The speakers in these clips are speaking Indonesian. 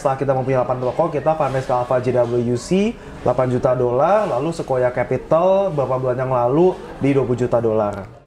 Setelah kita mempunyai 8 toko, kita finance ke Alpha JWC 8 juta dolar, lalu Sequoia Capital beberapa bulan yang lalu di 20 juta dolar.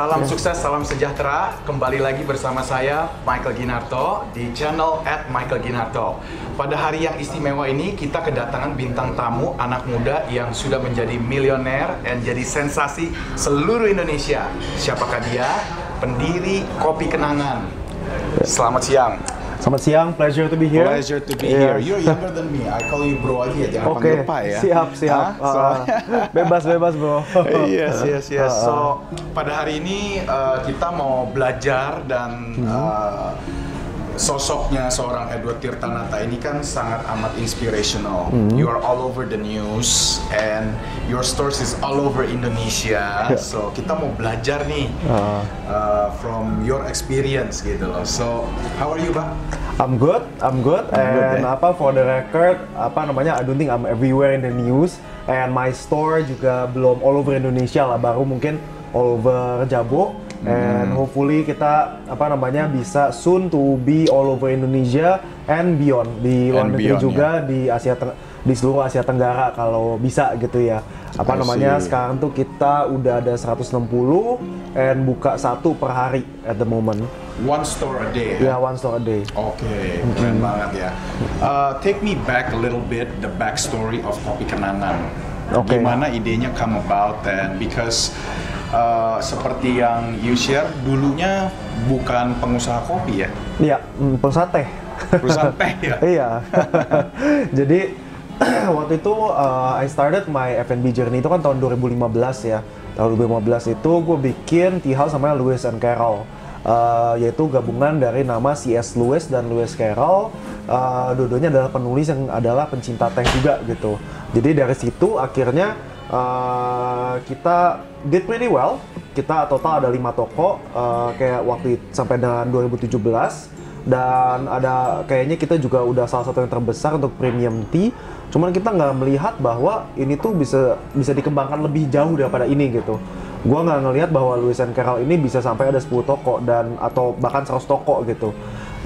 Salam sukses, salam sejahtera. Kembali lagi bersama saya Michael Ginarto di channel at Michael Ginarto. Pada hari yang istimewa ini kita kedatangan bintang tamu anak muda yang sudah menjadi milioner dan jadi sensasi seluruh Indonesia. Siapakah dia? Pendiri Kopi Kenangan. Selamat siang. Selamat siang, pleasure to be here. Pleasure to be Yeah. here. You're younger than me. I call you bro aja, jangan Oke, panggil pak ya. siap, siap. So- Ah, bebas, bebas bro. yes, yes, yes. Ah, So pada hari ini uh, kita mau belajar dan Hmm. uh, sosoknya seorang Edward Tirtanata ini kan sangat amat inspirational. Hmm. You are all over the news and your stores is all over Indonesia. So kita mau belajar nih Ah. uh, from your experience gitu loh. So how are you, Pak? I'm good, I'm good. good, And ya? apa for the record, apa namanya? I don't think I'm everywhere in the news. And my store juga belum all over Indonesia lah, baru mungkin all over Jabo. And hopefully kita apa namanya bisa soon to be all over Indonesia and beyond di luar negeri beyond, juga di Asia Teng- di seluruh Asia Tenggara kalau bisa gitu ya. Apa I namanya see. sekarang tuh kita udah ada 160 and buka satu per hari at the moment. One store a day. Ya one store a day. Oke, keren banget ya. Uh, take me back a little bit the backstory of Kopi Kenangan. Oke. Gimana idenya come about and because uh, seperti yang you share dulunya bukan pengusaha kopi ya, Iya, mm, pengusaha teh. perusahaan teh ya. iya. Jadi waktu itu uh, I started my F&B journey itu kan tahun 2015 ya. Tahun 2015 itu gue bikin tea house sama Lewis and Carroll. Uh, yaitu gabungan dari nama C.S. Lewis dan Lewis Carroll. Uh, dua-duanya adalah penulis yang adalah pencinta teh juga gitu. Jadi dari situ akhirnya uh, kita did pretty well. Kita total ada lima toko uh, kayak waktu sampai dengan 2017 dan ada kayaknya kita juga udah salah satu yang terbesar untuk premium tea cuman kita nggak melihat bahwa ini tuh bisa bisa dikembangkan lebih jauh daripada ini gitu. Gua nggak ngelihat bahwa Lewis and Carroll ini bisa sampai ada 10 toko dan atau bahkan 100 toko gitu.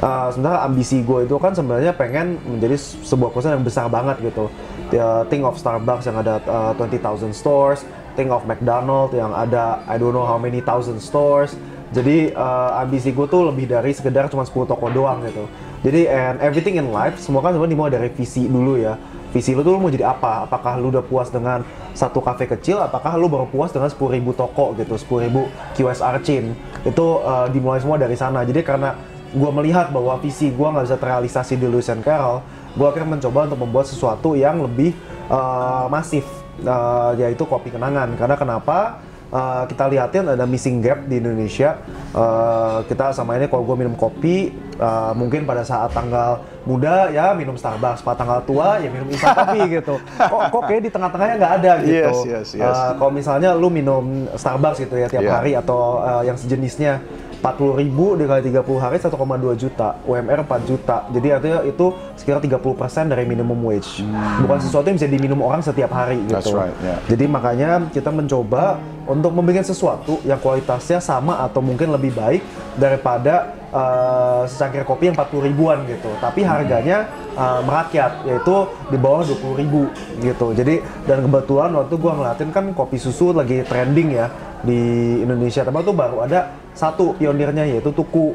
Uh, sebenarnya ambisi gue itu kan sebenarnya pengen menjadi sebuah perusahaan yang besar banget gitu Ya, think of Starbucks yang ada uh, 20,000 stores think of McDonald yang ada I don't know how many thousand stores jadi uh, ambisi gue tuh lebih dari sekedar cuma 10 toko doang gitu. Jadi and everything in life semua kan sebenarnya dimulai dari visi dulu ya. Visi lu tuh lu mau jadi apa? Apakah lu udah puas dengan satu kafe kecil? Apakah lu baru puas dengan 10.000 toko gitu, 10.000 QSR chain? Itu uh, dimulai semua dari sana. Jadi karena gue melihat bahwa visi gue nggak bisa terrealisasi di Lewis and Carroll, gue akhirnya mencoba untuk membuat sesuatu yang lebih uh, masif, uh, yaitu kopi kenangan. Karena kenapa? Uh, kita lihatin ada missing gap di Indonesia. Uh, kita sama ini kalau gue minum kopi, uh, mungkin pada saat tanggal muda ya minum Starbucks, pada tanggal tua ya minum instant coffee gitu. Kok kok kayak di tengah-tengahnya nggak ada gitu. Yes, yes, yes. Uh, kalau misalnya lu minum Starbucks gitu ya tiap Yeah. hari atau uh, yang sejenisnya 40 ribu dikali 30 hari 1,2 juta, UMR 4 juta. Jadi artinya itu sekitar 30% dari minimum wage. Bukan sesuatu yang bisa diminum orang setiap hari gitu. Hmm. That's right, yeah. Jadi makanya kita mencoba untuk membuat sesuatu yang kualitasnya sama atau mungkin lebih baik daripada uh, secangkir kopi yang 40 ribuan gitu. Tapi harganya uh, merakyat yaitu di bawah 20 ribu gitu. Jadi dan kebetulan waktu gua ngeliatin kan kopi susu lagi trending ya di Indonesia. Tapi tuh baru ada satu pionirnya yaitu Tuku.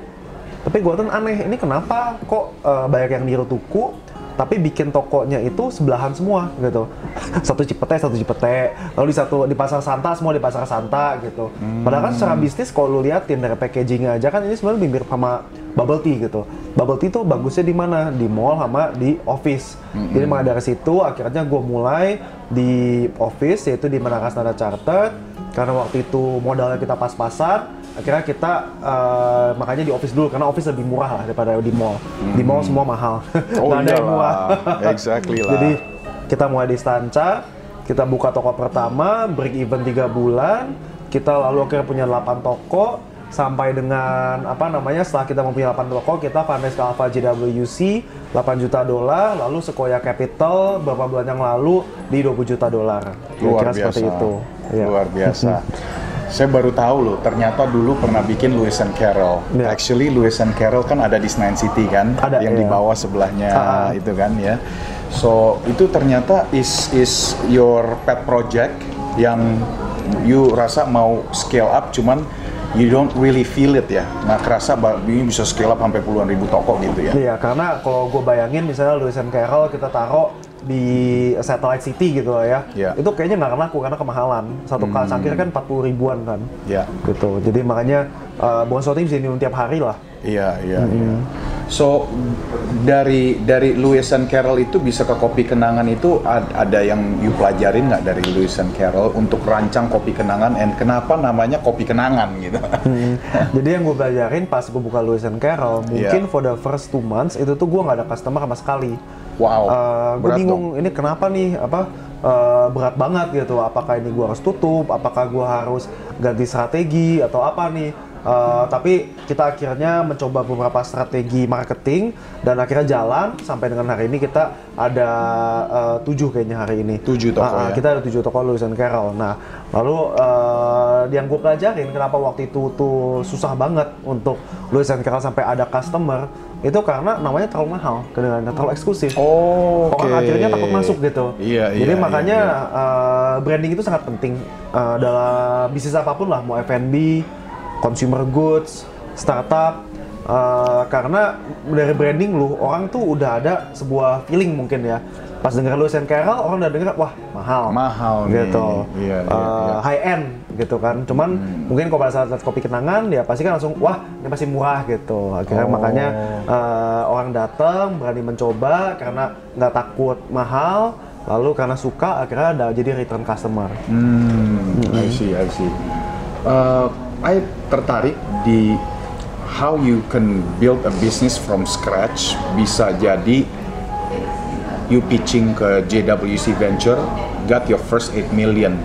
Tapi gua tuh aneh ini kenapa kok uh, banyak yang niru Tuku tapi bikin tokonya itu sebelahan semua gitu. satu Cipete, satu Cipete. Lalu di satu di pasar Santa semua di pasar Santa gitu. Padahal kan secara bisnis kalau lu liatin dari packaging aja kan ini sebenarnya mirip sama bubble tea gitu. Bubble tea tuh bagusnya di mana? Di mall sama di office. Jadi maka dari situ akhirnya gue mulai di office yaitu di Menara Standard Chartered karena waktu itu modalnya kita pas-pasan akhirnya kita uh, makanya di office dulu karena office lebih murah lah daripada di mall. Di mall semua mahal. Oh yang murah. iyalah, exactly lah. jadi kita mulai di Stanca kita buka toko pertama break even 3 bulan kita lalu akhirnya punya 8 toko sampai dengan apa namanya setelah kita mempunyai 8 toko kita fundraise ke Alpha JWC 8 juta dolar lalu Sequoia Capital beberapa bulan yang lalu di 20 juta dolar. Luar Kira-kira biasa. seperti itu Iya. Luar biasa. Saya baru tahu loh, ternyata dulu pernah bikin Lewis and Carroll. Iya. Actually Lewis and Carroll kan ada di Senayan City kan, Ada, yang di iya. bawah sebelahnya Ah. itu kan ya. So itu ternyata is is your pet project yang you rasa mau scale up, cuman you don't really feel it ya. Nah kerasa ini bisa scale up sampai puluhan ribu toko gitu ya. Iya, karena kalau gue bayangin misalnya Lewis and Carroll kita taruh di Satellite City gitu lah ya, Iya. itu kayaknya nggak laku karena kemahalan. Satu kali cangkir kan 40 ribuan kan, Ya. gitu. Jadi makanya uh, bukan sesuatu yang bisa tiap hari lah. Iya, iya, iya. So dari dari Lewis and Carroll itu bisa ke kopi kenangan itu ad- ada yang you pelajarin nggak dari Lewis and Carroll untuk rancang kopi kenangan and kenapa namanya kopi kenangan gitu? Hmm. Jadi yang gue pelajarin pas gue buka Lewis and Carroll, mungkin Iya. for the first two months itu tuh gue nggak ada customer sama sekali. Wow, gue berat bingung ini kenapa nih apa eh, berat banget gitu. Apakah ini gue harus tutup? Apakah gue harus ganti strategi atau apa nih? Eh, tapi kita akhirnya mencoba beberapa strategi marketing dan akhirnya jalan sampai dengan hari ini kita ada eh, tujuh kayaknya hari ini. Tujuh toko ah, ya? Kita ada tujuh toko Lewis and Carroll. Nah, lalu eh, yang gue pelajarin kenapa waktu itu tuh susah banget untuk Lewis and Carroll sampai ada customer itu karena namanya terlalu mahal, kedengarannya terlalu eksklusif. Oh, Orang akhirnya takut masuk gitu. Iya, iya. Jadi iya, makanya iya. eh, branding itu sangat penting eh, dalam bisnis apa pun lah, mau F&B, consumer goods, startup. eh, karena dari branding lu, orang tuh udah ada sebuah feeling mungkin ya. Pas denger Lewis and Carroll, orang udah denger, wah mahal. Mahal nih. Gitu. Iya, iya, Eh, iya. Hmm. High end gitu kan. Cuman mungkin kalau pada saat lihat kopi kenangan, ya pasti kan langsung, wah ini pasti murah gitu. Akhirnya Oh. makanya eh, orang datang berani mencoba karena nggak takut mahal lalu karena suka akhirnya ada jadi return customer Hmm, I see, I see. Uh, I tertarik di how you can build a business from scratch. Bisa jadi you pitching ke JWC Venture, got your first 8 million.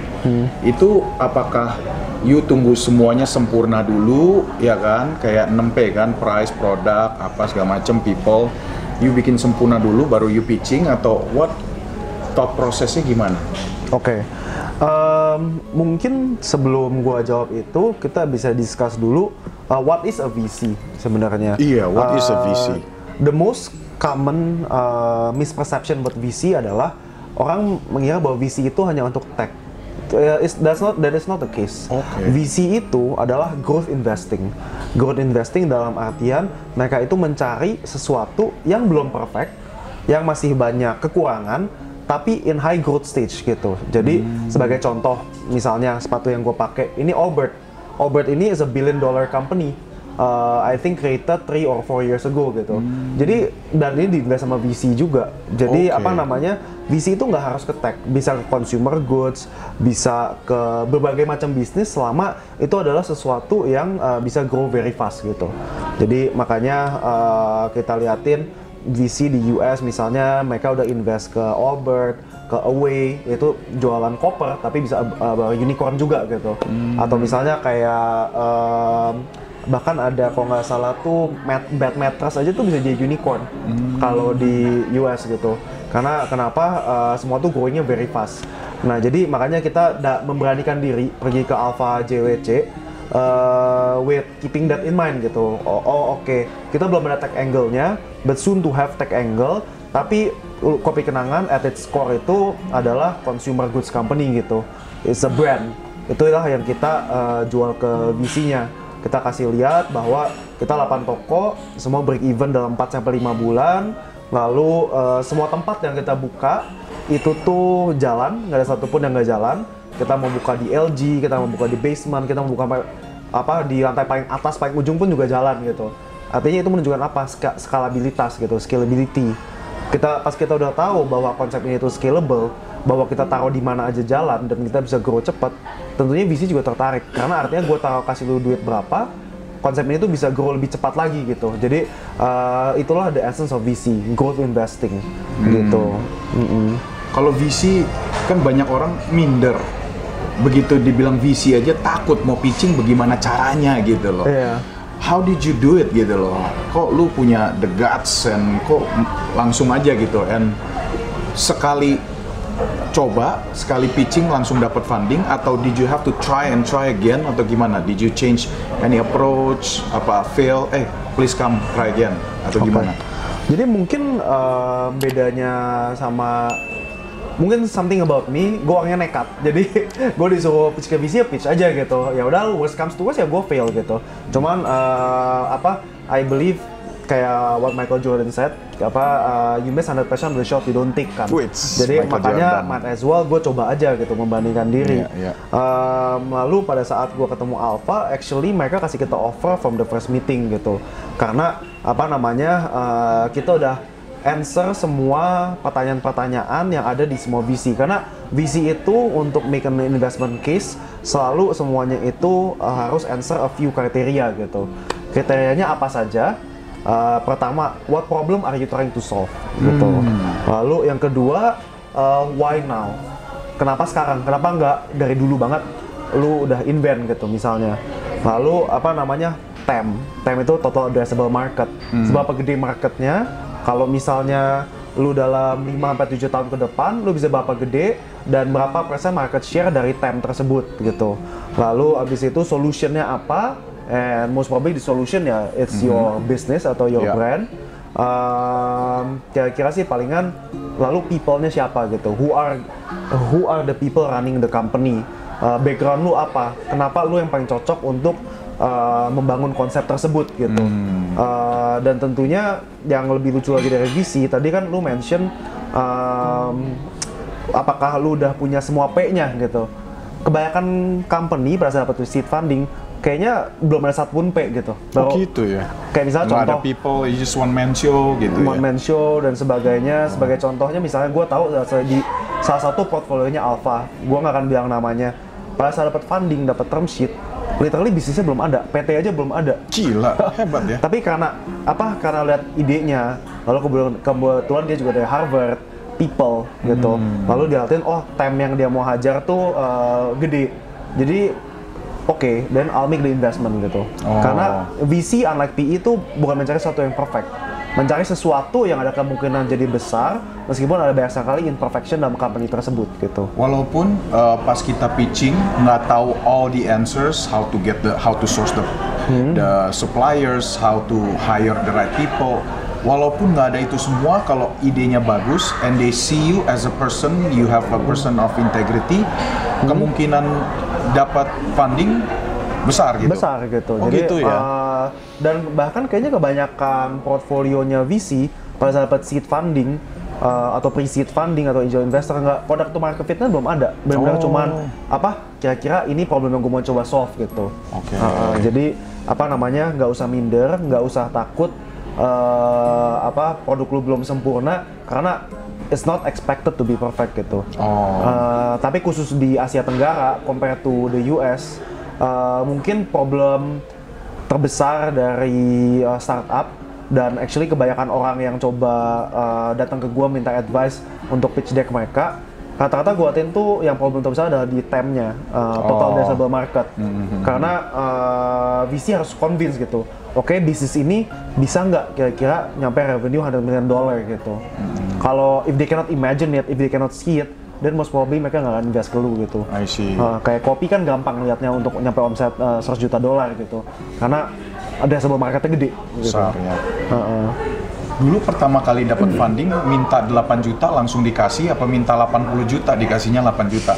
Itu apakah you tunggu semuanya sempurna dulu, ya kan? Kayak 6P kan, price, produk, apa segala macam, people. You bikin sempurna dulu, baru you pitching atau what? Thought prosesnya gimana? Oke, Em, mungkin sebelum gua jawab itu kita bisa discuss dulu uh, what is a VC sebenarnya. Iya, what is a Uh, VC? The most common uh, misperception buat VC adalah orang mengira bahwa VC itu hanya untuk tech. Uh, is- that's not that is not the case. Oke. VC itu adalah growth investing. Growth investing dalam artian mereka itu mencari sesuatu yang belum perfect, yang masih banyak kekurangan, tapi in high growth stage gitu. Jadi sebagai contoh, misalnya sepatu yang gue pakai ini Allbirds. Allbirds ini is a billion dollar company. Uh, I think created three or four years ago gitu. Jadi dan ini diinvest sama VC juga. Jadi Oke. apa namanya VC itu nggak harus ke tech, bisa ke consumer goods, bisa ke berbagai macam bisnis selama itu adalah sesuatu yang uh, bisa grow very fast gitu. Jadi makanya uh, kita liatin VC di US misalnya mereka udah invest ke Allbirds, ke Away itu jualan koper tapi bisa uh, unicorn juga gitu. Atau misalnya kayak um, bahkan ada kalau nggak salah tuh mat, bed mattress aja tuh bisa jadi unicorn kalau di US gitu. Karena kenapa? Uh, semua tuh growingnya very fast. Nah jadi makanya kita da- memberanikan diri pergi ke Alpha JWC uh, with keeping that in mind gitu. Oh, oh, oke. Kita belum ada tech angle-nya but soon to have tech angle. Tapi uh, kopi kenangan at its core itu adalah consumer goods company gitu. It's a brand. Itulah yang kita uh, jual ke VC-nya kita kasih lihat bahwa kita 8 toko semua break even dalam 4 sampai 5 bulan. Lalu uh, semua tempat yang kita buka itu tuh jalan, nggak ada satupun yang nggak jalan. Kita mau buka di LG, kita mau buka di basement, kita mau buka apa di lantai paling atas, paling ujung pun juga jalan gitu. Artinya itu menunjukkan apa? Ska skalabilitas gitu, scalability. Kita pas kita udah tahu bahwa konsep ini itu scalable, bahwa kita taruh di mana aja jalan dan kita bisa grow cepat, tentunya VC juga tertarik. Karena artinya gue taruh kasih lu duit berapa, konsep ini tuh bisa grow lebih cepat lagi gitu. Jadi uh, itulah the essence of VC, growth investing hmm. gitu. Mm -mm. Kalau VC kan banyak orang minder. Begitu dibilang VC aja takut mau pitching bagaimana caranya gitu loh. Yeah. How did you do it gitu loh? Kok lu punya the guts and kok langsung aja gitu and sekali coba sekali pitching langsung dapat funding atau did you have to try and try again atau gimana? Did you change any approach apa fail? Eh please come try again atau okay. gimana? Jadi mungkin uh, bedanya sama mungkin something about me, gue orangnya nekat. Jadi gue disuruh pitch ke VC ya pitch aja gitu. Ya udah worst comes to worst ya gue fail gitu. Cuman uh, apa? I believe kayak what Michael Jordan said, apa uh, you miss 100% of the shot you don't take kan. Which, Jadi Michael makanya Jordan. might as well gue coba aja gitu membandingkan diri. Yeah, yeah. Um, lalu pada saat gue ketemu Alpha, actually mereka kasih kita offer from the first meeting gitu. Karena apa namanya uh, kita udah answer semua pertanyaan-pertanyaan yang ada di semua VC karena VC itu untuk make an investment case selalu semuanya itu uh, harus answer a few kriteria gitu. Kriterianya apa saja? Uh, pertama what problem are you trying to solve? Gitu. Hmm. lalu yang kedua uh, why now? Kenapa sekarang? Kenapa nggak dari dulu banget lu udah invent gitu misalnya? Lalu apa namanya? TAM TAM itu total addressable market. Hmm. seberapa gede marketnya kalau misalnya lu dalam 5 sampai 7 tahun ke depan lu bisa berapa gede dan berapa persen market share dari TAM tersebut gitu. Lalu abis itu solutionnya apa? And most probably the solution ya it's mm -hmm. your business atau your yeah. brand. Um, kira-kira sih palingan lalu people-nya siapa gitu. Who are who are the people running the company? Uh, background lu apa? Kenapa lu yang paling cocok untuk uh, membangun konsep tersebut gitu. Hmm. Uh, dan tentunya yang lebih lucu lagi dari VC tadi kan lu mention um, apakah lu udah punya semua P-nya gitu. Kebanyakan company pada saat dapat seed funding kayaknya belum ada satupun P gitu. Baru, oh gitu ya. Kayak misalnya Nggak contoh ada people, you just one man show gitu one ya. man show dan sebagainya. Oh. Sebagai contohnya misalnya gue tahu di salah satu portfolionya Alpha, gue nggak akan bilang namanya. Pada saat dapat funding, dapat term sheet, literally bisnisnya belum ada, PT aja belum ada. Gila, hebat ya. Tapi karena apa? Karena lihat idenya, lalu kebetulan, kebetulan dia juga dari Harvard, people gitu. Hmm. Lalu dia liatin, oh time yang dia mau hajar tuh uh, gede. Jadi oke, okay, then I'll make the investment gitu. Oh. Karena VC unlike PE itu bukan mencari sesuatu yang perfect mencari sesuatu yang ada kemungkinan jadi besar meskipun ada banyak sekali imperfection dalam company tersebut gitu. Walaupun uh, pas kita pitching nggak tahu all the answers, how to get the how to source the hmm. the suppliers, how to hire the right people. Walaupun nggak ada itu semua, kalau idenya bagus and they see you as a person, you have a person of integrity, hmm. kemungkinan dapat funding besar gitu. Besar gitu. Oh Jadi, gitu ya. Uh, dan bahkan kayaknya kebanyakan portfolionya VC pada saat dapat seed funding uh, atau pre-seed funding atau angel investor nggak produk to market fitnya belum ada. Benar-benar oh. cuman apa kira-kira ini problem yang gue mau coba solve gitu. Oke. Okay. Uh, jadi apa namanya nggak usah minder, nggak usah takut uh, apa produk lu belum sempurna karena it's not expected to be perfect gitu. Oh. Uh, tapi khusus di Asia Tenggara compared to the US uh, mungkin problem terbesar dari uh, startup dan actually kebanyakan orang yang coba uh, datang ke gua minta advice untuk pitch deck mereka rata-rata gua atin tuh yang problem terbesar adalah di temnya uh, total oh. addressable market mm-hmm. karena uh, VC harus convince gitu oke okay, bisnis ini bisa nggak kira-kira nyampe revenue 100 million dollar gitu mm-hmm. kalau if they cannot imagine it if they cannot see it dan most probably mereka nggak akan invest ke lu gitu. I see. Uh, kayak kopi kan gampang liatnya untuk nyampe omset uh, 100 juta dolar gitu. Karena ada sebuah marketnya gede. Gitu. ya. Uh -uh. Dulu pertama kali dapat funding minta 8 juta langsung dikasih apa minta 80 juta dikasihnya 8 juta?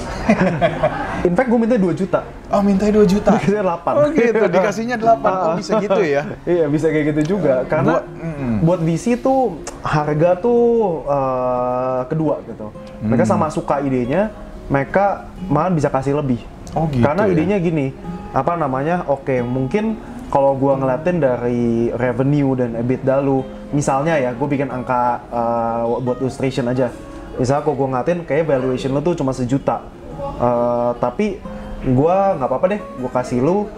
In fact gue minta 2 juta. Oh, minta 2 juta. Dikasih 8. Oh gitu, dikasihnya 8. Oh, bisa gitu ya. iya, bisa kayak gitu juga. Karena Buat- mm. buat VC tuh harga tuh eh, kedua gitu. Mereka Hmm. sama suka idenya, mereka malah bisa kasih lebih. Oh, gitu Karena ya. idenya gini, apa namanya? Oke, mungkin kalau gua ngeliatin dari revenue dan EBITDA lu, misalnya ya, gue bikin angka eh, buat illustration aja. Misalnya kalau gue ngeliatin kayak valuation lu tuh cuma sejuta, Eh, tapi gua nggak apa-apa deh, gue kasih lu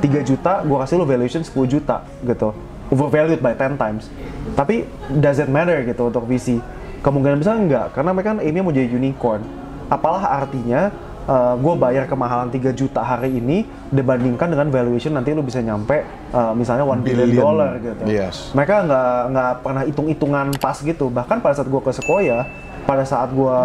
3 juta, gue kasih lu valuation 10 juta gitu. Overvalued by 10 times. Tapi does it matter gitu untuk VC? Kemungkinan besar enggak, karena mereka kan ini mau jadi unicorn. Apalah artinya gue bayar kemahalan 3 juta hari ini dibandingkan dengan valuation nanti lu bisa nyampe uh, misalnya 1 billion Billion. dollar gitu. Yes. Mereka nggak nggak pernah hitung-hitungan pas gitu. Bahkan pada saat gue ke Sequoia, pada saat gue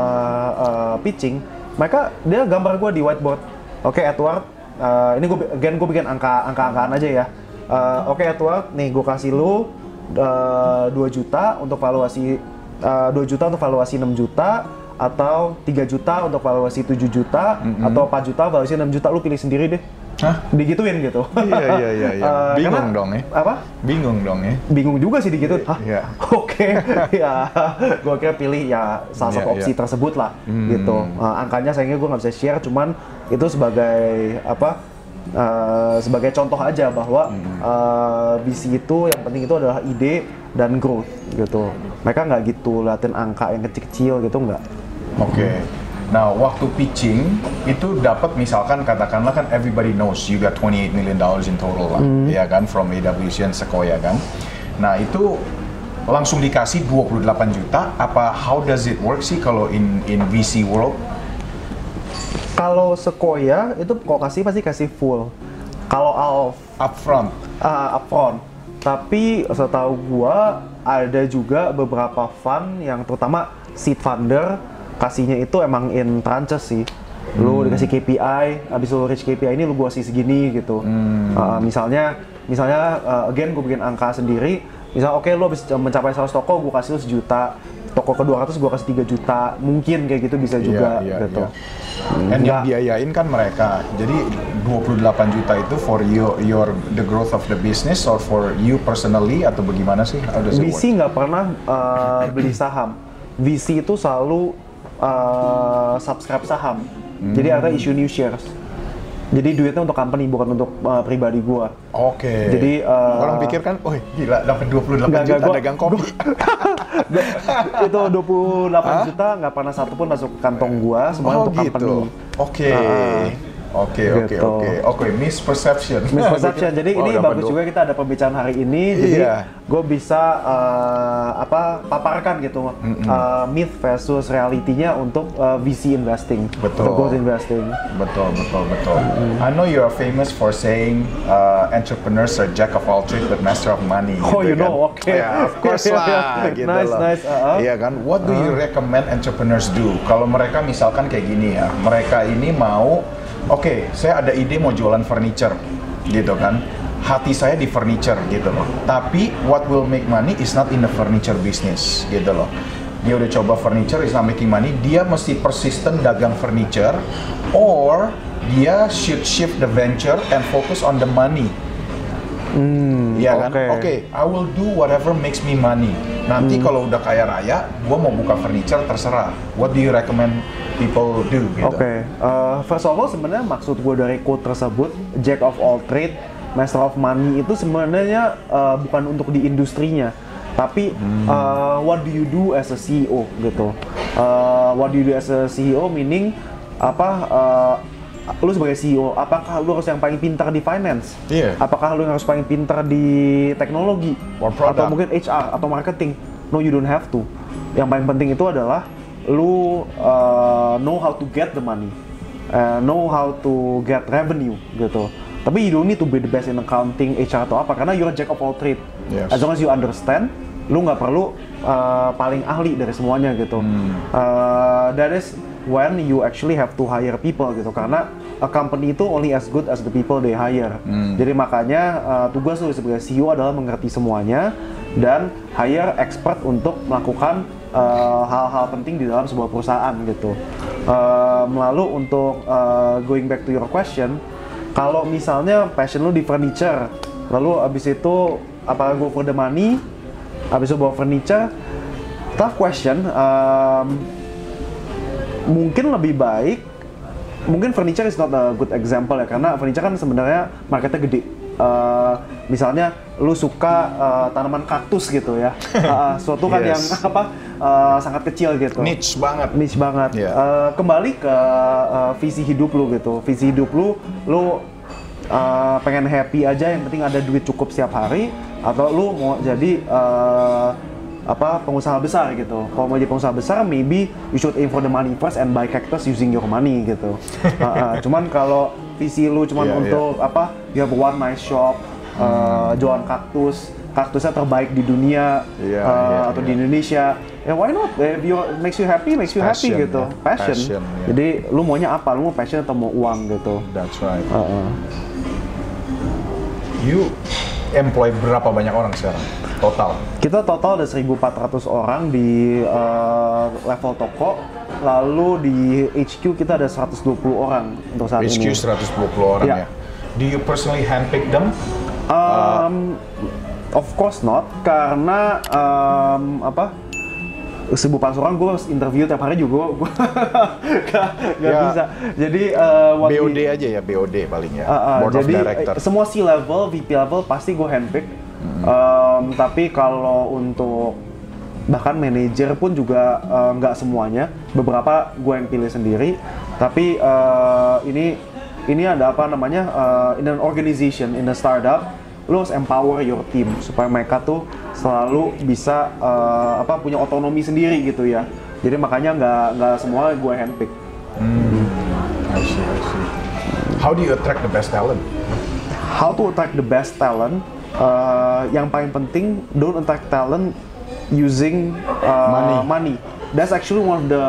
uh, pitching, mereka dia gambar gue di whiteboard. Oke Edward, uh, ini gue again gue bikin angka angka-angkaan aja ya. Uh, Oke Edward, nih gue kasih lu uh, 2 juta untuk valuasi uh, 2 juta untuk valuasi 6 juta atau 3 juta untuk valuasi 7 juta atau 4 juta valuasi 6 juta lu pilih sendiri deh. Hah? Digituin gitu. Iya, iya, iya, iya. Uh, Bingung karena- dong ya. Apa? Bingung dong ya. bingung juga sih digituin. Hah? Iya. Oke, ya, gue kira pilih ya salah Iya, satu opsi iya. tersebut lah, Hmm. gitu. Uh, angkanya sayangnya gue nggak bisa share, cuman itu sebagai apa? uh, sebagai contoh aja bahwa Hmm. uh, itu yang penting itu adalah ide dan growth gitu. Mereka nggak gitu liatin angka yang kecil-kecil gitu nggak. Oke. Nah, waktu pitching itu dapat misalkan katakanlah kan everybody knows you got 28 million dollars in total lah, ya kan from AWC and Sequoia kan. Nah, itu langsung dikasih 28 juta apa how does it work sih kalau in in VC world? Kalau Sequoia itu kalau kasih pasti kasih full. Kalau Alf Upfront. uh, upfront. Tapi setahu gua ada juga beberapa fund yang terutama seed funder kasihnya itu emang in tranches sih. Lu dikasih KPI, habis lu reach KPI ini lu gua kasih segini gitu. Uh, misalnya misalnya uh, again gue bikin angka sendiri, misal oke lu habis mencapai 100 toko gua kasih lu sejuta. Toko ke 200 gua kasih 3 juta. Mungkin kayak gitu bisa juga Iya, iya, gitu. iya. And yang Nggak- biayain kan mereka. Jadi 28 juta itu for your your the growth of the business or for you personally atau bagaimana sih? VC nggak pernah uh, beli saham. VC itu selalu uh, subscribe saham. Jadi ada issue new shares. Jadi duitnya untuk company bukan untuk uh, pribadi gua. Oke. Jadi, uh, orang pikir kan, oh gila dapat 28 Nggak, juta gua- dagang kopi. itu 28 juta nggak pernah satu pun masuk kantong gua, semuanya oh untuk gitu. company. Oke. Ah, Oke, oke, Gitu. oke. Oke, misperception. Misperception. Jadi Oh, ini bagus dua- juga kita ada pembicaraan hari ini. Jadi Iya. gue bisa uh, apa paparkan gitu uh, myth versus realitinya untuk uh, VC investing, Betul. untuk growth investing. Betul, betul, betul. I know you are famous for saying uh, entrepreneurs are jack of all trades but master of money. Oh, gitu you kan. know, oke. Ya, of course lah. gitu Nice, loh. nice, uh-uh. Iya kan. What do you recommend entrepreneurs do? Kalau mereka misalkan kayak gini ya, mereka ini mau, oke, saya ada ide mau jualan furniture, gitu kan. Hati saya di furniture gitu loh. Tapi what will make money is not in the furniture business gitu loh. Dia udah coba furniture is not making money, dia mesti persisten dagang furniture or dia should shift the venture and focus on the money. Iya kan? oke. Oke, I will do whatever makes me money. Nanti kalau udah kaya raya, gua mau buka furniture terserah. What do you recommend people do? Gitu. Oke, uh, first of all sebenarnya maksud gue dari quote tersebut, Jack of all trade, Master of money itu sebenarnya uh, bukan untuk di industrinya, tapi uh, what do you do as a CEO gitu. Uh, what do you do as a CEO meaning apa? Uh, lu sebagai CEO, apakah lu harus yang paling pintar di finance? Iya. Apakah lu yang harus paling pintar di teknologi? Atau mungkin HR atau marketing? No, you don't have to. Yang paling penting itu adalah lu uh, know how to get the money, uh, know how to get revenue gitu. Tapi you don't need to be the best in accounting, HR atau apa, karena you're a jack of all trade. Yes. As long as you understand, lu nggak perlu uh, paling ahli dari semuanya gitu. Hmm. Uh, that is when you actually have to hire people gitu karena a company itu only as good as the people they hire. Jadi makanya uh, tugas lu sebagai CEO adalah mengerti semuanya dan hire expert untuk melakukan uh, hal-hal penting di dalam sebuah perusahaan gitu. Um, lalu untuk uh, going back to your question, kalau misalnya passion lu di furniture, lalu abis itu apakah go for the money, abis itu bawa furniture, tough question. Um, mungkin lebih baik mungkin furniture is not a good example ya karena furniture kan sebenarnya marketnya gede Uh, misalnya lu suka uh, tanaman kaktus gitu ya uh, suatu kan Yes. yang apa uh, sangat kecil gitu Niche banget. niche banget Iya. Uh, kembali ke uh, visi hidup lu gitu visi hidup lu lu uh, pengen happy aja yang penting ada duit cukup setiap hari atau lu mau jadi uh, apa pengusaha besar gitu kalau mau jadi pengusaha besar maybe you should aim for the money first and buy cactus using your money gitu Uh, uh, cuman kalau visi lu cuman Iya, iya. untuk apa you have one nice shop uh, jualan kaktus kaktusnya terbaik di dunia Iya, uh, iya, atau iya. di Indonesia ya why not if you makes you happy makes you happy Passion, gitu ya. passion, Passion, ya. jadi lu maunya apa lu mau passion atau mau uang gitu That's right. Uh-uh. You employ berapa banyak orang sekarang? Total. kita total ada 1.400 orang di uh, level toko lalu di HQ kita ada 120 orang untuk saat HQ ini 120 orang Ya. ya. Do you personally handpick them? Um, of course not, karena um, apa? Seribu orang gue interview tiap hari juga gue gak, gak Ya. bisa. Jadi uh, we- BOD aja ya, BOD paling ya. Uh, uh, Board jadi of Director. eh, semua C level, VP level pasti gue handpick. Hmm. Um, tapi kalau untuk bahkan manajer pun juga uh, nggak semuanya. Beberapa gue yang pilih sendiri. Tapi uh, ini ini ada apa namanya uh, in an organization, in a startup, lo harus empower your team supaya mereka tuh selalu bisa uh, apa punya otonomi sendiri gitu ya. Jadi makanya nggak nggak semua gue handpick. I see, I see. How do you attract the best talent? how to attract the best talent uh, yang paling penting don't attract talent using uh, Money. that's actually one of the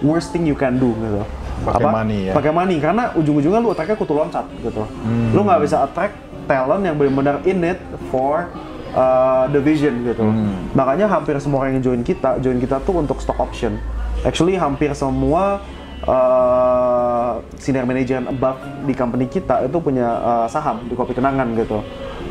worst thing you can do gitu Pakai money ya? pakai money karena ujung-ujungnya lu attract kutu loncat gitu lu nggak bisa attract talent yang benar-benar in it for uh, the vision gitu makanya hampir semua orang yang join kita join kita tuh untuk stock option actually hampir semua uh, senior manager above di company kita itu punya uh, saham di kopi kenangan gitu.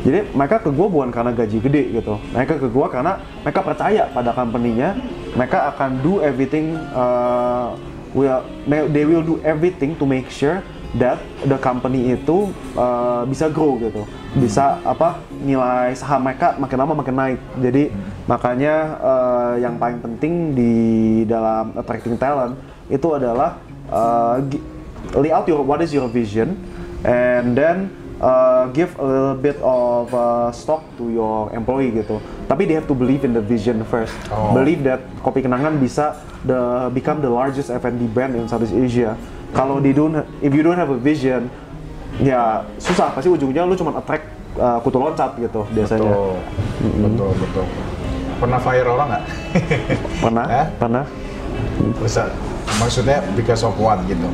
Jadi mereka ke gue bukan karena gaji gede gitu. Mereka ke gue karena mereka percaya pada company-nya. Mereka akan do everything. Uh, will they will do everything to make sure that the company itu uh, bisa grow gitu. Bisa apa nilai saham mereka makin lama makin naik. Jadi makanya uh, yang paling penting di dalam attracting talent itu adalah uh, lay out your what is your vision and then uh, give a little bit of uh, stock to your employee gitu. Tapi they have to believe in the vision first. Oh. Believe that Kopi Kenangan bisa the become the largest F&B brand in Southeast Asia. Kalau they don't, if you don't have a vision, ya susah. Pasti ujungnya lu cuma attract uh, kutu loncat gitu biasanya. Betul, betul, betul. Pernah fire orang nggak? Pernah? Eh? Pernah? Bisa, maksudnya because of what gitu?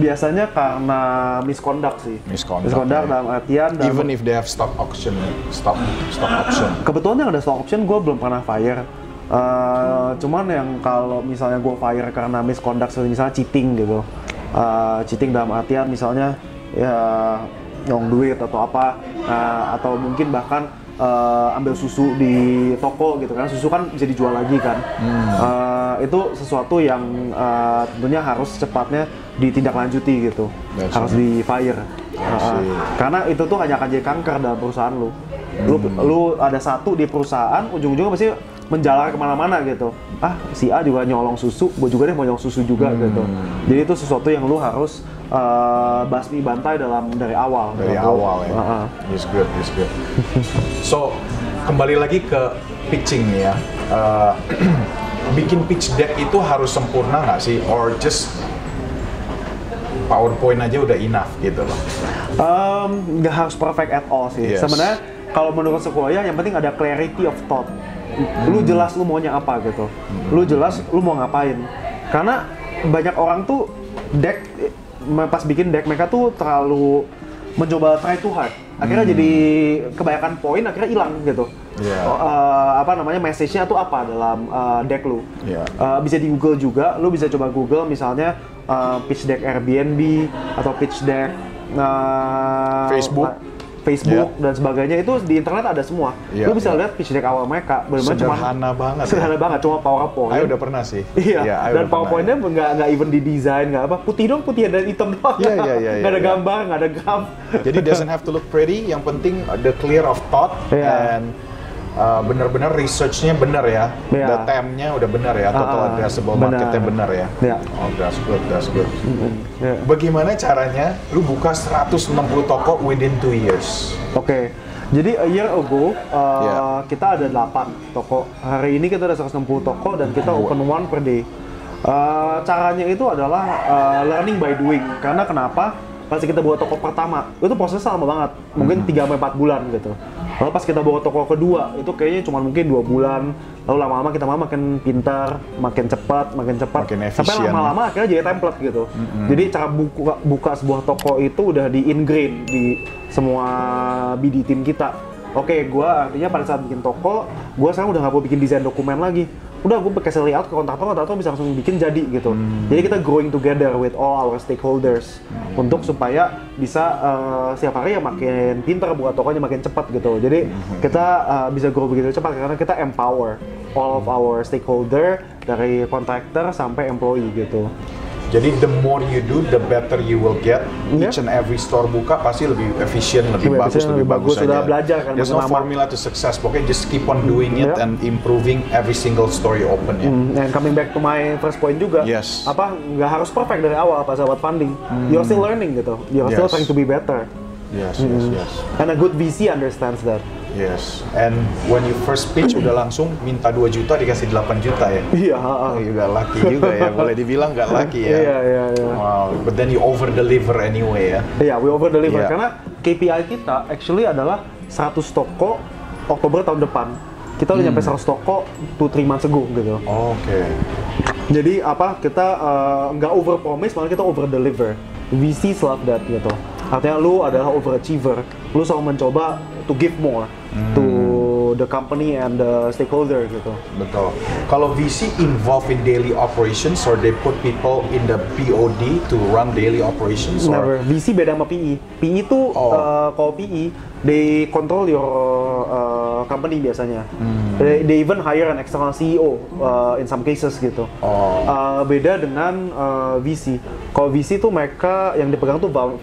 Biasanya karena misconduct sih. Misconduct, Misconduct ya. dalam artian dalam- Even if they have stock auction, stock stock option. kebetulan yang ada stock option gue belum pernah fire. Uh, cuman yang kalau misalnya gue fire karena misconduct misalnya cheating gitu, Uh, cheating dalam artian misalnya ya nyong duit atau apa, uh, atau mungkin bahkan uh, ambil susu di toko gitu kan, susu kan bisa dijual lagi kan, Uh, itu sesuatu yang uh, tentunya harus cepatnya ditindaklanjuti gitu, That's harus right. di fire. Uh, karena itu tuh hanya akan jadi kanker dalam perusahaan lu. Lu, lu ada satu di perusahaan, ujung-ujungnya pasti menjalar ke mana-mana gitu. Ah, si A juga nyolong susu, gue juga deh mau nyolong susu juga gitu. Jadi itu sesuatu yang lu harus uh, basmi bantai dalam dari awal. Dari gitu. awal ya. Uh-uh. Is good, is good. so, kembali lagi ke pitching nih ya. Uh, bikin pitch deck itu harus sempurna nggak sih? Or just PowerPoint aja udah enough gitu loh. Um, nggak harus perfect at all sih. Yes. Sebenarnya kalau menurut sekolah yang penting ada clarity of thought. Lu jelas lu maunya apa gitu. Lu jelas lu mau ngapain. Karena banyak orang tuh deck pas bikin deck mereka tuh terlalu mencoba try too hard. Akhirnya Hmm. jadi kebanyakan poin akhirnya hilang gitu. Iya. Oh, eh, apa namanya message-nya tuh apa dalam eh, deck lu? Iya. Eh, bisa di Google juga, lu bisa coba Google misalnya eh, pitch deck Airbnb atau pitch deck eh, Facebook. Facebook Iya. dan sebagainya itu di internet ada semua. Iya, lu bisa iya. lihat pitch deck awal mereka, benar-benar cuma Sederhana banget ya. sederhana banget, cuma PowerPoint. Ayo udah pernah sih. Iya, Ayo dan PowerPoint-nya nggak nggak even di desain nggak apa putih dong putih dan hitam doang. Iya, iya, iya, Nggak ada iya. gambar, nggak ada graf. ya. Jadi doesn't have to look pretty, yang penting the clear of thought Iya. and uh, bener-bener research-nya bener ya. Iya. The TAM-nya udah bener ya, total ah, addressable benar. market-nya bener ya. Iya. Oh, that's good, that's good. Iya. Bagaimana caranya lu buka 160 toko within two years? Oke, jadi a year ago uh, Iya. kita ada 8 toko. Hari ini kita ada 160 toko dan kita open one per day. Uh, caranya itu adalah uh, learning by doing. Karena kenapa? Pas kita buat toko pertama, itu prosesnya lama banget. Mungkin 3 sampai 4 bulan gitu. Lalu pas kita bawa toko kedua, itu kayaknya cuma mungkin dua bulan. Lalu lama-lama kita mah makin pintar, makin cepat, makin cepat. Makin Sampai lama-lama akhirnya jadi template gitu. Jadi cara buka, buka sebuah toko itu udah di ingrain di semua BD tim kita. Oke, gua artinya pada saat bikin toko, gua sekarang udah nggak mau bikin desain dokumen lagi. Udah, gue kasih layout ke kontraktor, kontraktor bisa langsung bikin jadi gitu. Jadi kita growing together with all our stakeholders untuk supaya bisa eh, setiap hari ya makin pintar buat tokonya makin cepat gitu. Jadi kita eh, bisa grow begitu cepat karena kita empower all of our stakeholder dari kontraktor sampai employee gitu. Jadi the more you do, the better you will get. Iya. Each and every store buka pasti lebih efisien, lebih Lebih bagus, lebih lebih bagus bagus. Sudah aja. belajar kan, There's no lama. formula to success. Pokoknya just keep on doing it Iya. and improving every single store you open ya. Hmm, and coming back to my first point juga, Yes. apa nggak harus perfect dari awal pas dapat funding. You're still learning gitu. You're still Yes. trying to be better. Yes, yes, yes. And a good VC understands that. Yes. And when you first pitch udah langsung minta 2 juta dikasih 8 juta ya. Iya. Oh, juga lucky juga ya. Boleh dibilang nggak lucky ya. Iya, iya, iya. Wow. But then you over deliver anyway ya. Iya, we over deliver Iya. karena KPI kita actually adalah 100 toko Oktober tahun depan. Kita udah Hmm. nyampe 100 toko 2 3 months ago gitu. Oke. Jadi apa kita uh, nggak over promise malah kita over deliver. VCs love that gitu. Artinya lu adalah overachiever. Lu selalu mencoba to give more to the company and the stakeholder gitu. Betul. Kalau VC involved in daily operations or they put people in the POD to run daily operations or Never. VC beda sama PE. PE itu Oh. uh, kalau PE they control your uh, company biasanya. Hmm. They, they even hire an external CEO uh, in some cases gitu. Oh. Uh, beda dengan uh, VC. Kalau VC tuh mereka yang dipegang tuh found-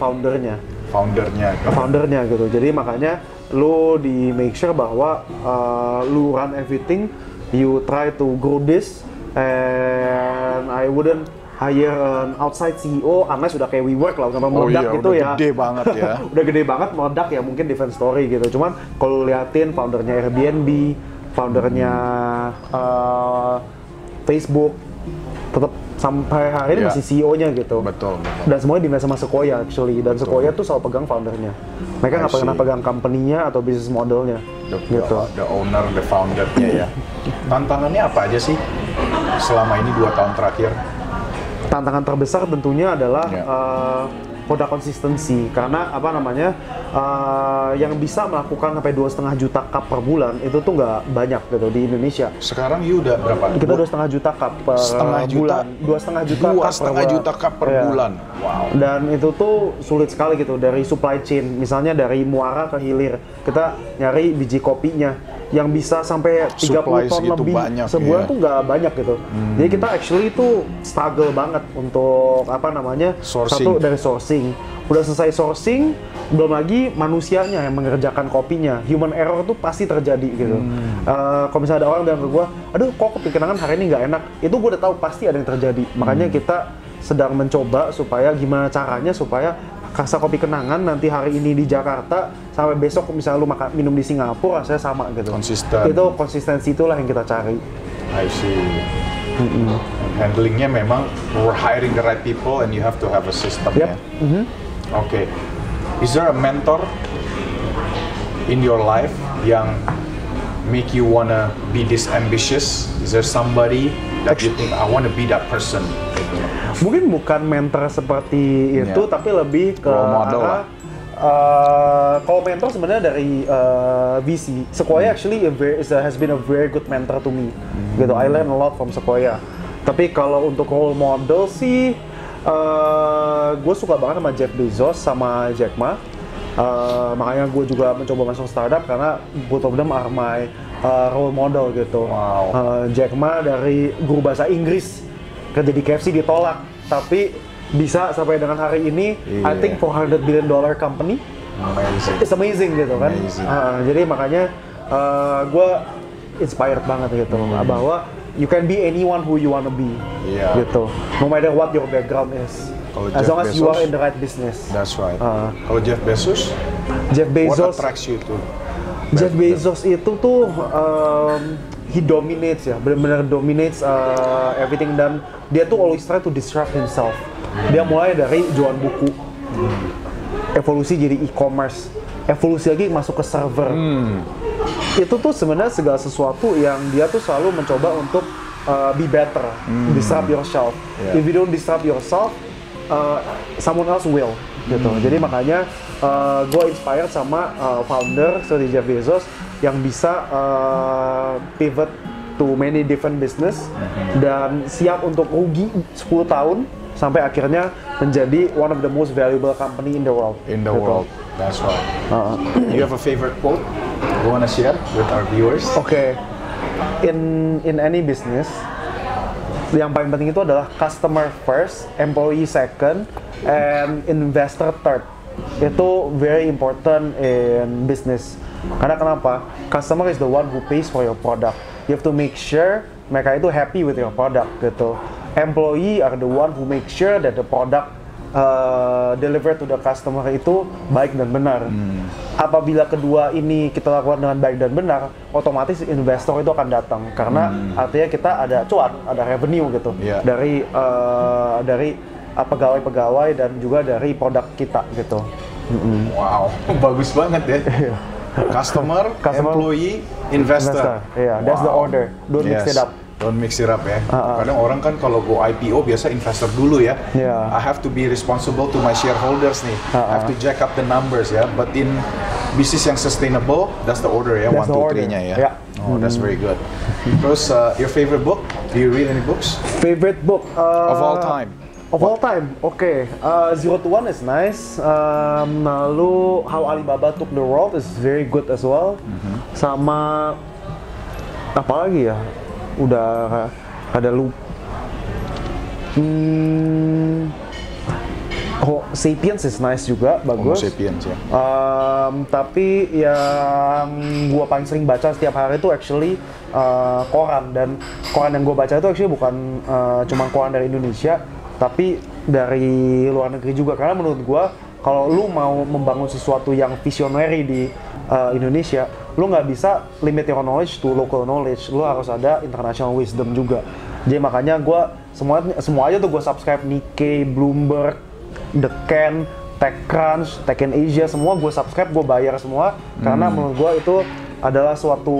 foundernya. foundernya? foundernya gitu. Jadi makanya lu di make sure bahwa uh, lu run everything, you try to grow this, and I wouldn't hire an outside CEO unless udah kayak WeWork lah, sampai Oh meledak iya, gitu udah ya. gede banget ya. udah gede banget meledak ya mungkin different story gitu. Cuman kalau liatin foundernya Airbnb, foundernya uh, Facebook, tetap sampai hari ini Iya. masih CEO-nya gitu Betul, betul. dan semuanya dinilai sama Sequoia actually dan Sequoia tuh selalu pegang foundernya mereka nggak pernah pegang company-nya atau bisnis modelnya The, gitu the owner, the foundernya ya. Tantangannya apa aja sih selama ini dua tahun terakhir? tantangan terbesar tentunya adalah Ya. eh, produk konsistensi karena apa namanya eh, yang bisa melakukan sampai dua setengah juta cup per bulan itu tuh nggak banyak gitu di Indonesia Sekarang you udah berapa? kita Dua- setengah juta cup per setengah juta? bulan dua setengah juta Dua cup per setengah juta cup per Iya. bulan. Wow. dan itu tuh sulit sekali gitu dari supply chain misalnya dari muara ke hilir kita nyari biji kopinya yang bisa sampai 30 Supply ton lebih banyak, sebulan iya. tuh nggak banyak gitu. Jadi kita actually itu struggle banget untuk apa namanya Sourcing. satu dari sourcing. Udah selesai sourcing belum lagi manusianya yang mengerjakan kopinya. Human error tuh pasti terjadi gitu. Eh, kalau misalnya ada orang bilang ke gue aduh kok kopi kenangan hari ini nggak enak? Itu gue udah tahu pasti ada yang terjadi. Makanya kita sedang mencoba supaya gimana caranya supaya rasa kopi kenangan nanti hari ini di Jakarta sampai besok misalnya lu makan minum di Singapura rasanya sama gitu Konsisten. itu konsistensi itulah yang kita cari I see. Handlingnya memang we're hiring the right people and you have to have a system Yep. ya. Oke. Is there a mentor in your life yang make you wanna be this ambitious? Is there somebody that you think I want to be that person? Mungkin bukan mentor seperti itu, Iya. tapi lebih ke Role model arah, lah. eh, kalau mentor sebenarnya dari eh, VC. Sequoia actually a very, is a- has been a very good mentor to me. Gitu, I learn a lot from Sequoia. Tapi kalau untuk role model sih, gue suka banget sama Jeff Bezos sama Jack Ma. Eh, makanya gue juga mencoba masuk startup karena both of them are my uh, role model gitu. Wow. Uh, Jack Ma dari guru bahasa Inggris kerja di KFC ditolak, tapi bisa sampai dengan hari ini, I Iya. think 400 billion dollar company, Amazing. it's amazing gitu kan. Amazing. Uh, jadi makanya gue inspired banget gitu bahwa you can be anyone who you wanna be. Iya. gitu. No matter what your background is, Kalau as Jeff long as you Bezos- are in the right business. That's right. Uh, Kalau Jeff Bezos, Jeff what Bezos, attracts you to? Jeff Bezos itu tuh um, he dominates ya, benar-benar dominates uh, everything dan dia tuh always try to disrupt himself. Dia mulai dari jualan buku, evolusi jadi e-commerce, evolusi lagi masuk ke server. Itu tuh sebenarnya segala sesuatu yang dia tuh selalu mencoba untuk uh, be better, disrupt yourself. Yeah. If you don't disrupt yourself, uh, someone else will gitu. Jadi makanya gue inspired sama uh, founder seperti Jeff Bezos yang bisa uh, pivot to many different business dan siap untuk rugi 10 tahun sampai akhirnya menjadi one of the most valuable company in the world. In the Gitu. world. That's right. Uh, You have a favorite quote you wanna share with our viewers? Oke, in in any business, yang paling penting itu adalah customer first, employee second, and investor third. Itu very important in business. Karena kenapa? Customer is the one who pays for your product. You have to make sure mereka itu happy with your product gitu. Employee are the one who make sure that the product uh, deliver to the customer itu baik dan benar. Apabila kedua ini kita lakukan dengan baik dan benar, otomatis investor itu akan datang karena artinya kita ada cuan, ada revenue gitu Iya. dari uh, dari uh, pegawai-pegawai dan juga dari produk kita gitu. Wow, bagus banget ya. Customer, Customer, employee, investor. Investor, iya, that's the Wow. order. Don't mix Yes. it up. Don't mix it up ya. Uh-uh. Kadang orang kan kalau go IPO biasa investor dulu ya. Iya. I have to be responsible to my shareholders nih. I have to Uh-uh. jack up the numbers ya. But in bisnis yang sustainable, that's the order ya. That's One, two, three-nya ya. Yeah. Oh, that's very good. Terus uh, your favorite book? Do you read any books? Favorite book uh, Of all time? Of all time, oke. Uh, Zero to One is nice. Um, lalu How Alibaba Took the World is very good as well. Mm-hmm. Sama apa lagi ya? Udah ada lu. Hmm, oh, Sapiens is nice juga, Homo bagus. sapiens ya. Um, tapi yang gua paling sering baca setiap hari itu actually uh, koran dan koran yang gua baca itu actually bukan uh, cuma koran dari Indonesia tapi dari luar negeri juga karena menurut gua kalau lu mau membangun sesuatu yang visionary di uh, Indonesia lu nggak bisa limit your knowledge to local knowledge. Lu harus ada international wisdom juga. Jadi makanya gua semua semua aja tuh gua subscribe. Nikkei, Bloomberg, The Can, TechCrunch, Tech in Asia semua gue subscribe, gue bayar semua. Karena menurut gue itu adalah suatu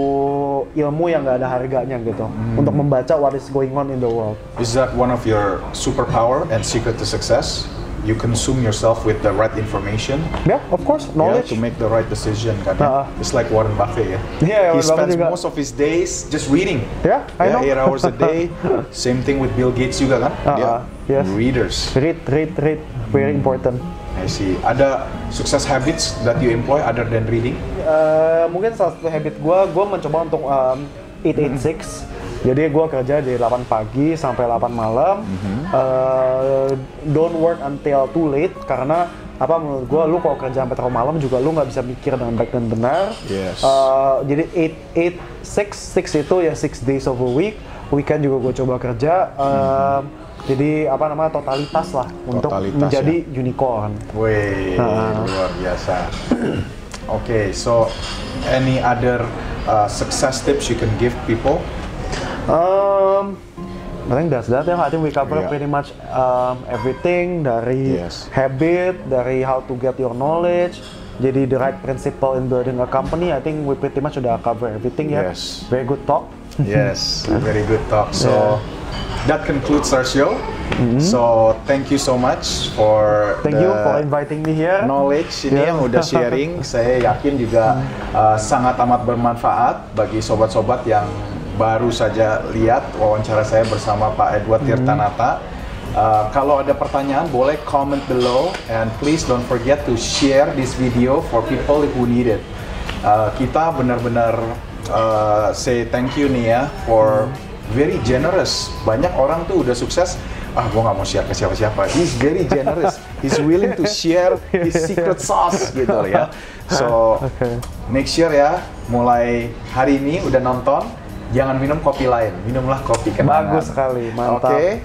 ilmu yang nggak ada harganya gitu untuk membaca what is going on in the world. Is that one of your superpower and secret to success? You consume yourself with the right information Ya, of course, yeah, knowledge. to make the right decision kan. Uh-uh. It's like Warren Buffett ya. Iya, He Warren spends juga. most of his days just reading. Ya, I know. Yeah, eight hours a day. Same thing with Bill Gates juga kan. Dia Uh-uh, yes. readers. Read, read, read, very important. I see. Ada success habits that you employ other than reading? Eh, mungkin salah satu habit gue, gue mencoba untuk um, 886. Jadi gue kerja dari 8 pagi sampai 8 malam. Eh, don't work until too late karena apa menurut gue lu kalau kerja sampai terlalu malam juga lu nggak bisa mikir dengan baik dan benar. Yes. Eh, jadi 8 8 6 6 itu ya 6 days of a week. Weekend juga gue coba kerja. Eh, Jadi apa namanya totalitas lah untuk Totalitas, menjadi unicorn. Wih, luar biasa. okay, so any other uh, success tips you can give people? Um, I think that's that ya. I think we cover Yeah. pretty much um, everything dari Yes. habit, dari how to get your knowledge. Jadi the right principle in building a company. I think we pretty much udah cover everything ya. Yes. Very good talk. Yes, very good talk. So, that concludes our show. So thank you so much for Thank you for inviting me here. knowledge ini Yeah. yang udah sharing. Saya yakin juga uh, sangat amat bermanfaat bagi sobat-sobat yang baru saja lihat wawancara saya bersama Pak Edward Tirtanata. Uh, kalau ada pertanyaan boleh comment below and please don't forget to share this video for people who need it. Uh, kita benar-benar uh, say thank you nih ya for very generous. Banyak orang tuh udah sukses. Ah, gua nggak mau share ke siapa-siapa. He's very generous. He's willing to share his secret sauce gitu loh ya. So make sure ya, mulai hari ini udah nonton, jangan minum kopi lain, minumlah kopi kenangan. Bagus sekali, mantap. Oke.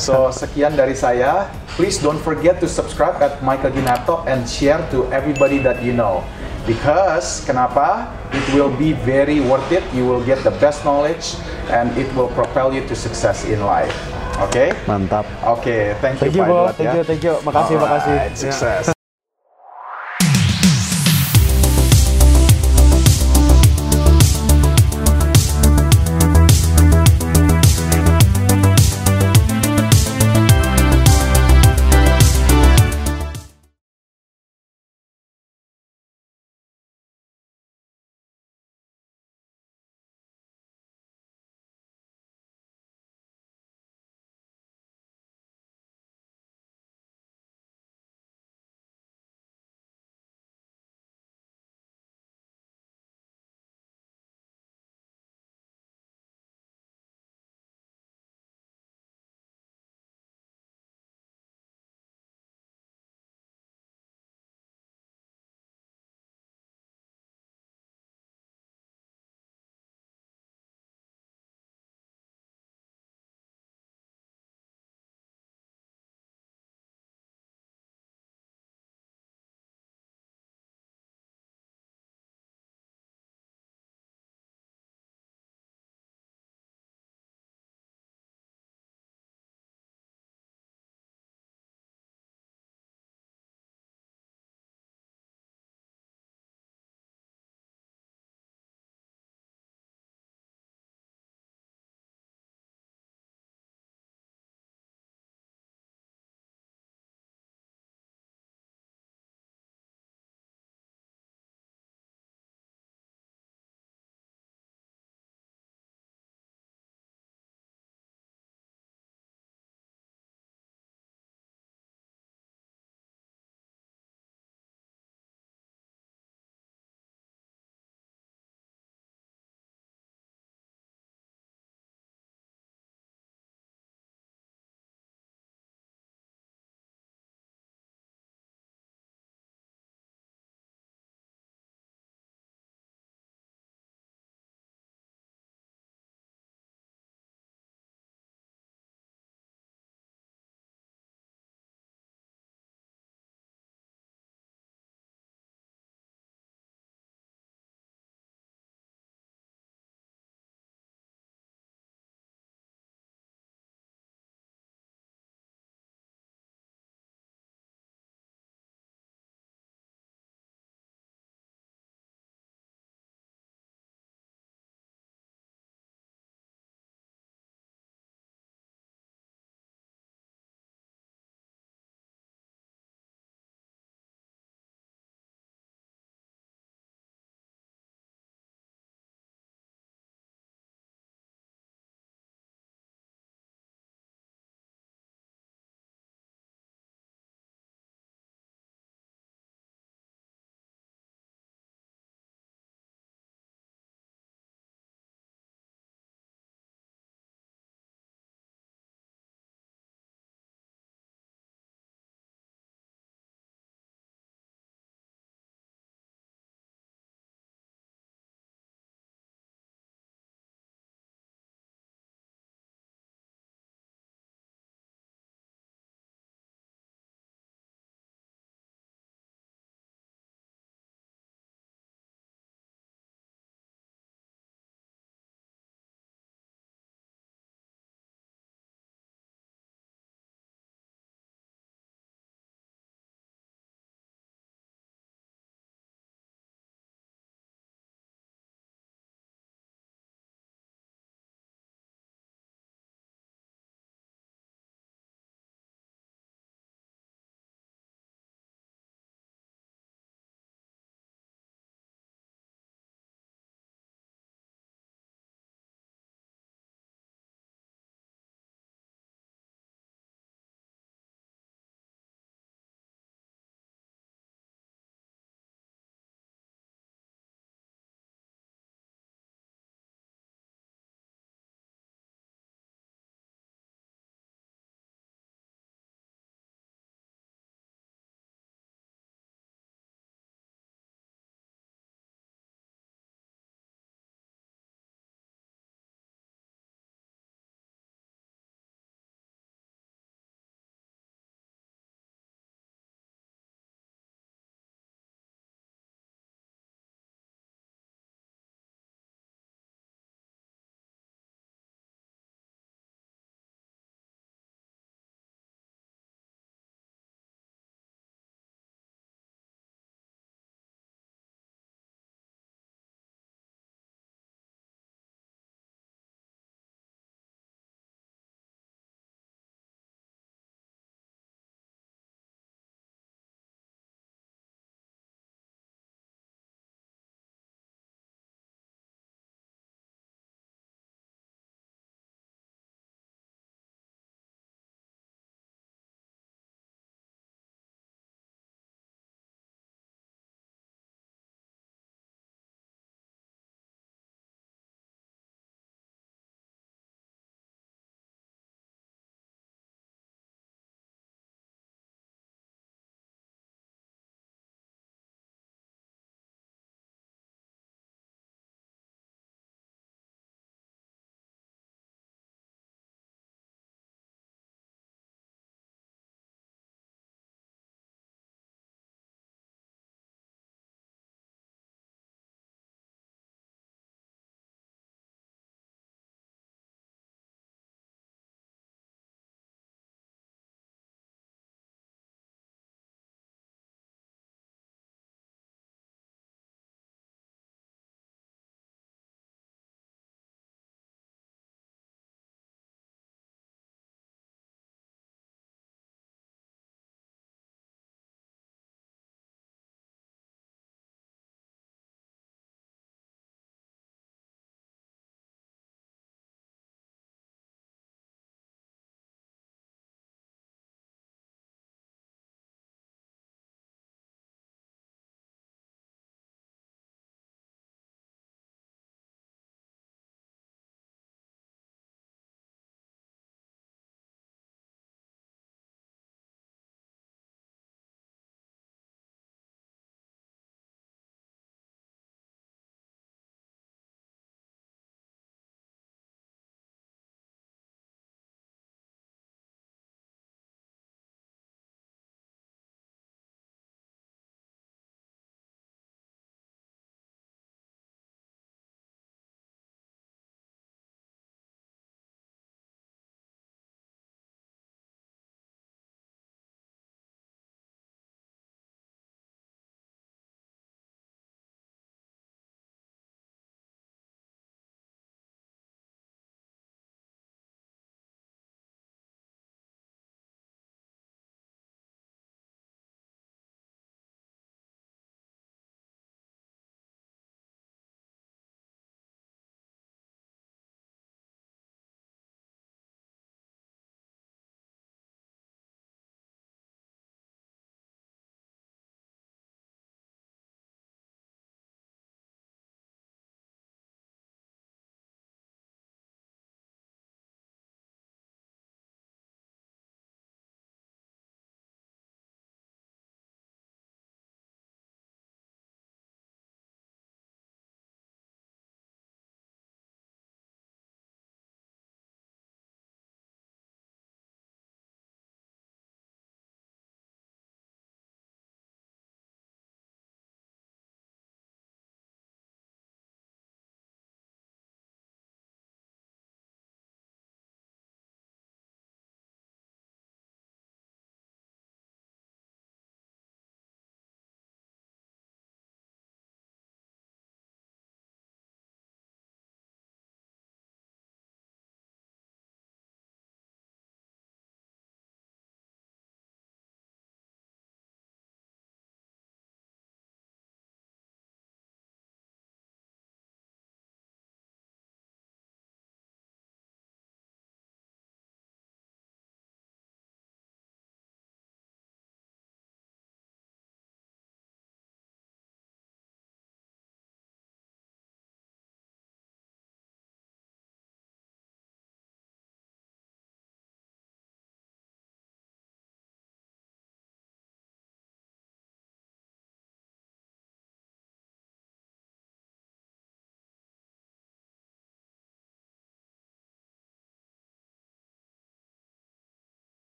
So sekian dari saya. Please don't forget to subscribe at Michael Ginato and share to everybody that you know. Because kenapa? It will be very worth it. You will get the best knowledge and it will propel you to success in life. Oke? Mantap. Oke, thank you Thank you, Pak Bro. Edward Thank ya. you, thank you. Makasih, makasih. Alright, Ya. Sukses.